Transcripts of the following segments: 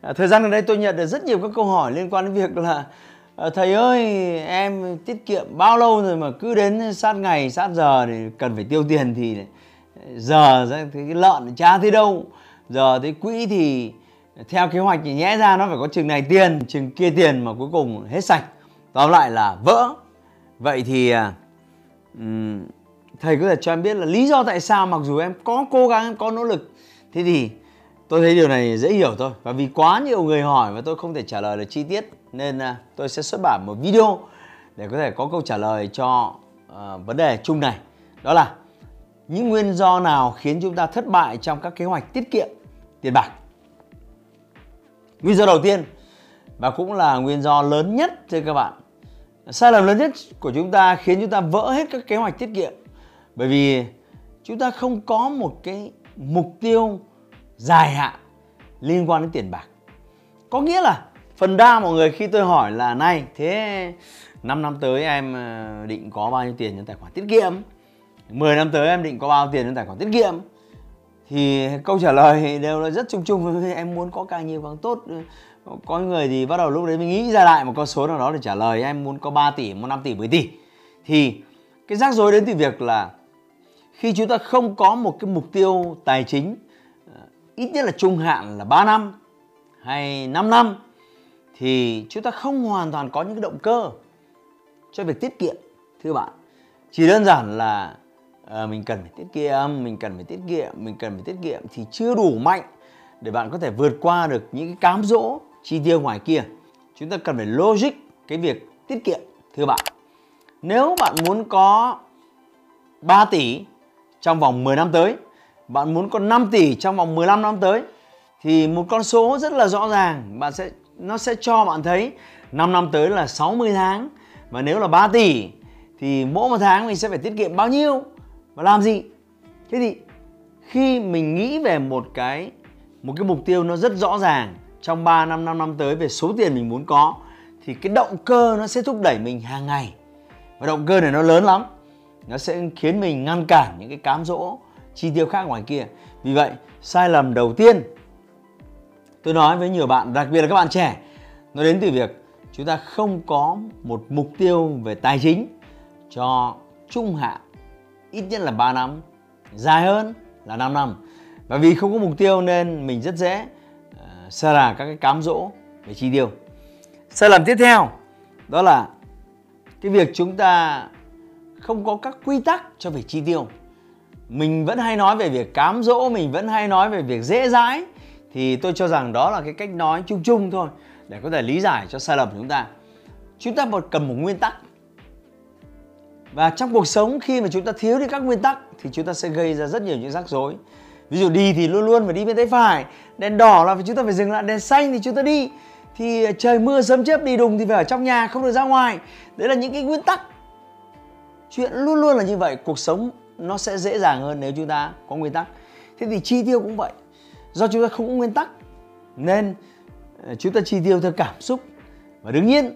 À, thời gian gần đây tôi nhận được rất nhiều các câu hỏi liên quan đến việc là à, thầy ơi em tiết kiệm bao lâu rồi mà cứ đến sát ngày sát giờ thì cần phải tiêu tiền thì giờ thì cái lợn cha thế đâu. Giờ cái quỹ thì theo kế hoạch thì nhẽ ra nó phải có chừng này tiền chừng kia tiền mà cuối cùng hết sạch. Tóm lại là vỡ. Vậy thì um, thầy có thể cho em biết là lý do tại sao mặc dù em có cố gắng em có nỗ lực thế thì tôi thấy điều này dễ hiểu thôi. Và vì quá nhiều người hỏi và tôi không thể trả lời được chi tiết nên à, tôi sẽ xuất bản một video để có thể có câu trả lời cho uh, vấn đề chung này. Đó là những nguyên do nào khiến chúng ta thất bại trong các kế hoạch tiết kiệm tiền bạc? Nguyên do đầu tiên và cũng là nguyên do lớn nhất thưa các bạn. Sai lầm lớn nhất của chúng ta khiến chúng ta vỡ hết các kế hoạch tiết kiệm. Bởi vì chúng ta không có một cái mục tiêu dài hạn liên quan đến tiền bạc. Có nghĩa là phần đa mọi người khi tôi hỏi là này thế 5 năm tới em ờ, định có bao nhiêu tiền trong tài khoản tiết kiệm? 10 năm tới em định có bao nhiêu tiền trong tài khoản tiết kiệm? Thì câu trả lời đều là rất chung chung. Em muốn có càng nhiều càng tốt. Có người thì bắt đầu lúc đấy mình nghĩ ra lại một con số nào đó để trả lời. Em muốn có 3 tỷ, 5 tỷ, 10 tỷ. Thì cái rắc rối đến từ việc là khi chúng ta không có một cái mục tiêu tài chính ít nhất là trung hạn là 3 năm hay 5 năm thì chúng ta không hoàn toàn có những cái động cơ cho việc tiết kiệm thưa bạn. Chỉ đơn giản là à, mình cần phải tiết kiệm mình cần phải tiết kiệm mình cần phải tiết kiệm thì chưa đủ mạnh để bạn có thể vượt qua được những cái cám dỗ chi tiêu ngoài kia. Chúng ta cần phải logic cái việc tiết kiệm thưa bạn. Nếu bạn muốn có 3 tỷ trong vòng 10 năm tới bạn muốn có 5 tỷ trong vòng 15 năm tới, thì một con số rất là rõ ràng. Bạn sẽ, nó sẽ cho bạn thấy 5 năm tới là 60 tháng. Và nếu là 3 tỷ, thì mỗi một tháng mình sẽ phải tiết kiệm bao nhiêu? Và làm gì? Thế thì khi mình nghĩ về một cái một cái mục tiêu nó rất rõ ràng trong 3 năm 5 năm tới về số tiền mình muốn có, thì cái động cơ nó sẽ thúc đẩy mình hàng ngày. Và động cơ này nó lớn lắm. Nó sẽ khiến mình ngăn cản những cái cám dỗ chi tiêu khác ngoài kia. Vì vậy sai lầm đầu tiên tôi nói với nhiều bạn đặc biệt là các bạn trẻ nó đến từ việc chúng ta không có một mục tiêu về tài chính cho trung hạn ít nhất là 3 năm dài hơn là 5 năm. Và vì không có mục tiêu nên mình rất dễ ờ, uh, xa là các cái cám dỗ về chi tiêu. Sai lầm tiếp theo đó là cái việc chúng ta không có các quy tắc cho việc chi tiêu mình vẫn hay nói về việc cám dỗ, mình vẫn hay nói về việc dễ dãi. Thì tôi cho rằng đó là cái cách nói chung chung thôi, để có thể lý giải cho sai lầm của chúng ta. Chúng ta một cần một nguyên tắc. Và trong cuộc sống khi mà chúng ta thiếu đi các nguyên tắc thì chúng ta sẽ gây ra rất nhiều những rắc rối. Ví dụ đi thì luôn luôn phải đi bên tay phải, đèn đỏ là chúng ta phải dừng lại, đèn xanh thì chúng ta đi. Thì ờ, trời mưa sớm chớp đi đùng thì phải ở trong nhà, không được ra ngoài. Đấy là những cái nguyên tắc. Chuyện luôn luôn là như vậy, cuộc sống nó sẽ dễ dàng hơn nếu chúng ta có nguyên tắc. Thế thì chi tiêu cũng vậy. Do chúng ta không có nguyên tắc, nên ờ, chúng ta chi tiêu theo cảm xúc. Và đương nhiên,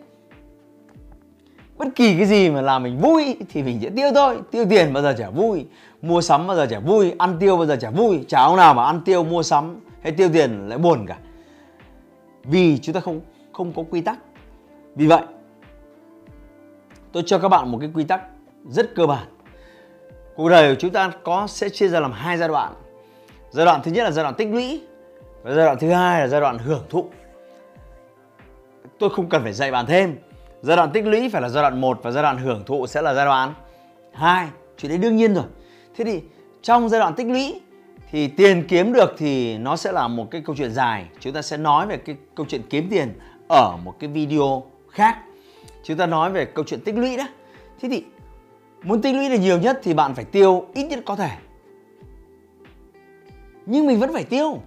bất kỳ cái gì mà làm mình vui thì mình sẽ tiêu thôi. Tiêu tiền bao giờ chả vui, mua sắm bao giờ chả vui, ăn tiêu bao giờ chả vui. Chả ông nào mà ăn tiêu, mua sắm hay tiêu tiền lại buồn cả. Vì chúng ta không không có quy tắc. Vì vậy, tôi cho các bạn một cái quy tắc rất cơ bản cuộc đời của chúng ta có, sẽ chia ra làm hai giai đoạn. Giai đoạn thứ nhất là giai đoạn tích lũy và giai đoạn thứ hai là giai đoạn hưởng thụ. Tôi không cần phải dạy bạn thêm. Giai đoạn tích lũy phải là giai đoạn 1 và giai đoạn hưởng thụ sẽ là giai đoạn 2 chuyện đấy đương nhiên rồi. Thế thì trong giai đoạn tích lũy thì tiền kiếm được thì nó sẽ là một cái câu chuyện dài. Chúng ta sẽ nói về cái câu chuyện kiếm tiền ở một cái video khác. Chúng ta nói về câu chuyện tích lũy đó. Thế thì muốn tích lũy được nhiều nhất thì bạn phải tiêu ít nhất có thể. Nhưng mình vẫn phải tiêu.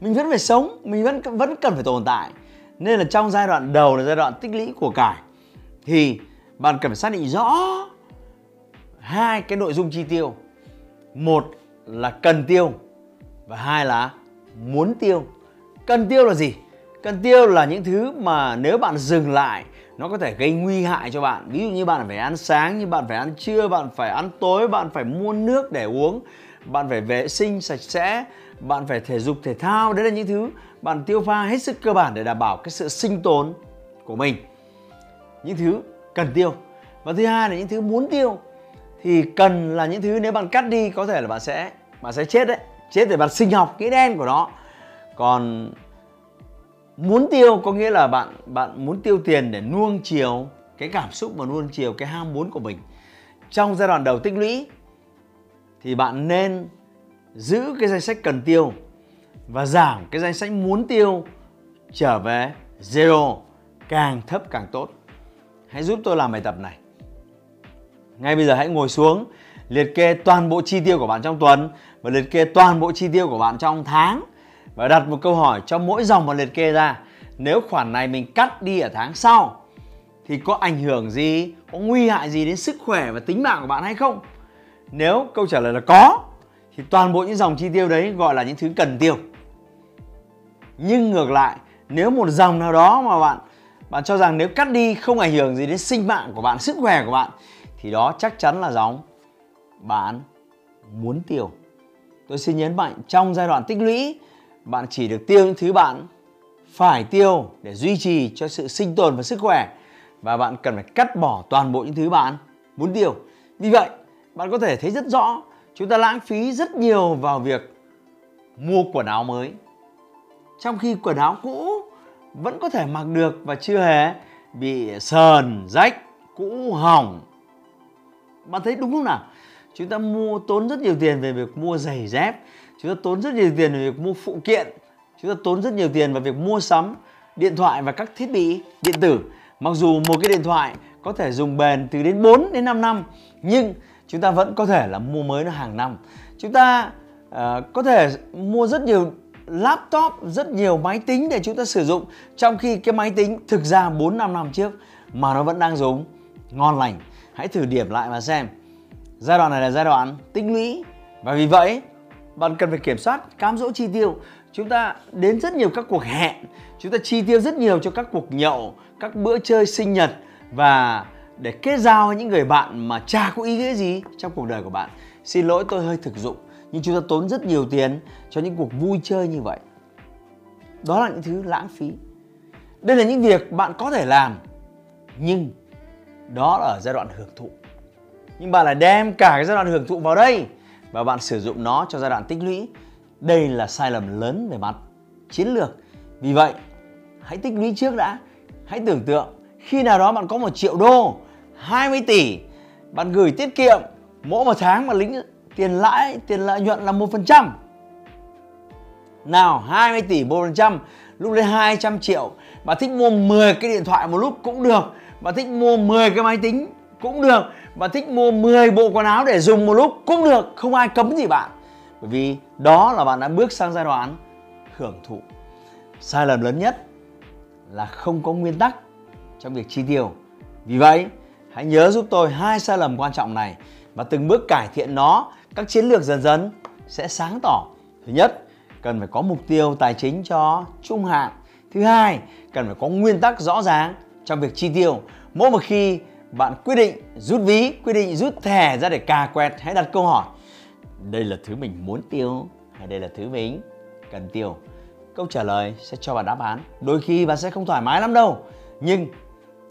Mình vẫn phải sống, mình vẫn vẫn cần phải tồn tại. Nên là trong giai đoạn đầu là giai đoạn tích lũy của cải, thì bạn cần phải xác định rõ hai cái nội dung chi tiêu. Một là cần tiêu và hai là muốn tiêu. Cần tiêu là gì? Cần tiêu là những thứ mà nếu bạn dừng lại, nó có thể gây nguy hại cho bạn. Ví dụ như bạn phải ăn sáng, như bạn phải ăn trưa, bạn phải ăn tối, bạn phải mua nước để uống, bạn phải vệ sinh sạch sẽ, bạn phải thể dục, thể thao. Đấy là những thứ bạn tiêu pha hết sức cơ bản để đảm bảo cái sự sinh tồn của mình. Những thứ cần tiêu. Và thứ hai là những thứ muốn tiêu. Thì cần là những thứ nếu bạn cắt đi, có thể là bạn sẽ bạn sẽ chết đấy. Chết để bạn sinh học cái đen của nó. Còn muốn tiêu có nghĩa là bạn bạn muốn tiêu tiền để nuông chiều cái cảm xúc và nuông chiều cái ham muốn của mình. Trong giai đoạn đầu tích lũy thì bạn nên giữ cái danh sách cần tiêu và giảm cái danh sách muốn tiêu trở về zero, càng thấp càng tốt. Hãy giúp tôi làm bài tập này. Ngay bây giờ hãy ngồi xuống, liệt kê toàn bộ chi tiêu của bạn trong tuần và liệt kê toàn bộ chi tiêu của bạn trong tháng và đặt một câu hỏi cho mỗi dòng mà liệt kê ra. Nếu khoản này mình cắt đi ở tháng sau, thì có ảnh hưởng gì, có nguy hại gì đến sức khỏe và tính mạng của bạn hay không? Nếu câu trả lời là có, thì toàn bộ những dòng chi tiêu đấy gọi là những thứ cần tiêu. Nhưng ngược lại, nếu một dòng nào đó mà bạn bạn cho rằng nếu cắt đi không ảnh hưởng gì đến sinh mạng của bạn, sức khỏe của bạn, thì đó chắc chắn là dòng bạn muốn tiêu. Tôi xin nhấn mạnh, trong giai đoạn tích lũy bạn chỉ được tiêu những thứ bạn phải tiêu để duy trì cho sự sinh tồn và sức khỏe. Và bạn cần phải cắt bỏ toàn bộ những thứ bạn muốn tiêu. Vì vậy, bạn có thể thấy rất rõ, chúng ta lãng phí rất nhiều vào việc mua quần áo mới. Trong khi quần áo cũ vẫn có thể mặc được và chưa hề bị sờn, rách, cũ hỏng. Bạn thấy đúng không nào? Chúng ta mua tốn rất nhiều tiền về việc mua giày dép chúng ta tốn rất nhiều tiền về việc mua phụ kiện. Chúng ta tốn rất nhiều tiền vào việc mua sắm điện thoại và các thiết bị điện tử. Mặc dù một cái điện thoại có thể dùng bền từ đến 4 đến 5 năm nhưng chúng ta vẫn có thể là mua mới nó hàng năm. Chúng ta uh, có thể mua rất nhiều laptop rất nhiều máy tính để chúng ta sử dụng trong khi cái máy tính thực ra 4 5 năm trước mà nó vẫn đang dùng. Ngon lành. Hãy thử điểm lại mà xem. Giai đoạn này là giai đoạn tích lũy. Và vì vậy bạn cần phải kiểm soát cám dỗ chi tiêu. Chúng ta đến rất nhiều các cuộc hẹn, chúng ta chi tiêu rất nhiều cho các cuộc nhậu, các bữa chơi sinh nhật. Và để kết giao với những người bạn mà chả có ý nghĩa gì trong cuộc đời của bạn. Xin lỗi tôi hơi thực dụng nhưng chúng ta tốn rất nhiều tiền cho những cuộc vui chơi như vậy. Đó là những thứ lãng phí. Đây là những việc bạn có thể làm nhưng đó là ở giai đoạn hưởng thụ. Nhưng bạn lại đem cả cái giai đoạn hưởng thụ vào đây và bạn sử dụng nó cho giai đoạn tích lũy. Đây là sai lầm lớn về mặt chiến lược. Vì vậy, hãy tích lũy trước đã. Hãy tưởng tượng, khi nào đó bạn có một triệu đô 20 tỷ, bạn gửi tiết kiệm, mỗi một tháng mà lĩnh tiền lãi, tiền lợi nhuận là một phần trăm. Nào 20 tỷ, một phần trăm. Lúc lên 200 triệu. Bạn thích mua 10 cái điện thoại một lúc cũng được. Bạn thích mua 10 cái máy tính cũng được bạn thích mua 10 bộ quần áo để dùng một lúc cũng được, không ai cấm gì bạn. Bởi vì đó là bạn đã bước sang giai đoạn hưởng thụ. Sai lầm lớn nhất là không có nguyên tắc trong việc chi tiêu. Vì vậy, hãy nhớ giúp tôi hai sai lầm quan trọng này và từng bước cải thiện nó. Các chiến lược dần dần sẽ sáng tỏ. Thứ nhất, cần phải có mục tiêu tài chính cho trung hạn. Thứ hai, cần phải có nguyên tắc rõ ràng trong việc chi tiêu. Mỗi một khi bạn quyết định rút ví quyết định rút thẻ ra để cà quẹt hãy đặt câu hỏi. Đây là thứ mình muốn tiêu hay đây là thứ mình cần tiêu? Câu trả lời sẽ cho bạn đáp án. Đôi khi bạn sẽ không thoải mái lắm đâu nhưng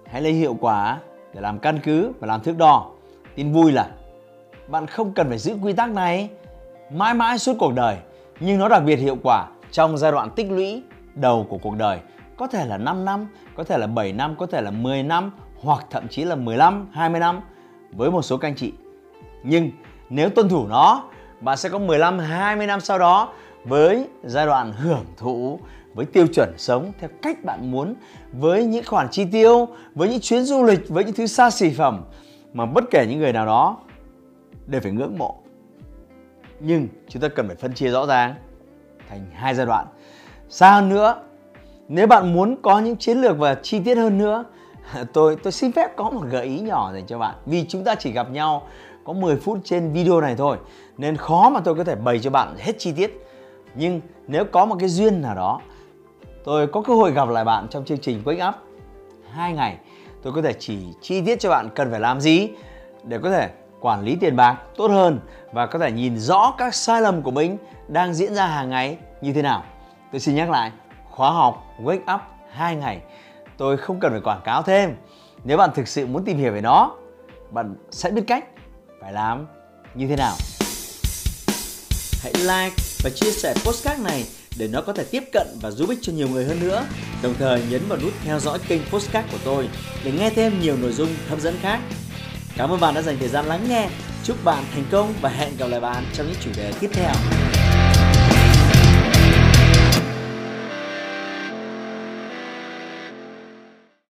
hãy lấy hiệu quả để làm căn cứ và làm thước đo. Tin vui là bạn không cần phải giữ quy tắc này mãi mãi suốt cuộc đời nhưng nó đặc biệt hiệu quả trong giai đoạn tích lũy đầu của cuộc đời. Có thể là 5 năm, có thể là 7 năm, có thể là 10 năm hoặc thậm chí là 15, 20 năm với một số các anh chị. Nhưng nếu tuân thủ nó, bạn sẽ có 15, 20 năm sau đó với giai đoạn hưởng thụ, với tiêu chuẩn sống theo cách bạn muốn, với những khoản chi tiêu, với những chuyến du lịch, với những thứ xa xỉ phẩm mà bất kể những người nào đó đều phải ngưỡng mộ nhưng chúng ta cần phải phân chia rõ ràng thành hai giai đoạn xa hơn nữa nếu bạn muốn có những chiến lược và chi tiết hơn nữa tôi tôi xin phép có một gợi ý nhỏ dành cho bạn vì chúng ta chỉ gặp nhau có 10 phút trên video này thôi nên khó mà tôi có thể bày cho bạn hết chi tiết nhưng nếu có một cái duyên nào đó tôi có cơ hội gặp lại bạn trong chương trình Wake Up hai ngày tôi có thể chỉ chi tiết cho bạn cần phải làm gì để có thể quản lý tiền bạc tốt hơn và có thể nhìn rõ các sai lầm của mình đang diễn ra hàng ngày như thế nào. Tôi xin nhắc lại, khóa học Wake Up 2 ngày. Tôi không cần phải quảng cáo thêm. Nếu bạn thực sự muốn tìm hiểu về nó, bạn sẽ biết cách phải làm như thế nào. Hãy like và chia sẻ postcard này để nó có thể tiếp cận và giúp ích cho nhiều người hơn nữa. Đồng thời nhấn vào nút theo dõi kênh postcard của tôi để nghe thêm nhiều nội dung hấp dẫn khác. Cảm ơn bạn đã dành thời gian lắng nghe. Chúc bạn thành công và hẹn gặp lại bạn trong những chủ đề tiếp theo.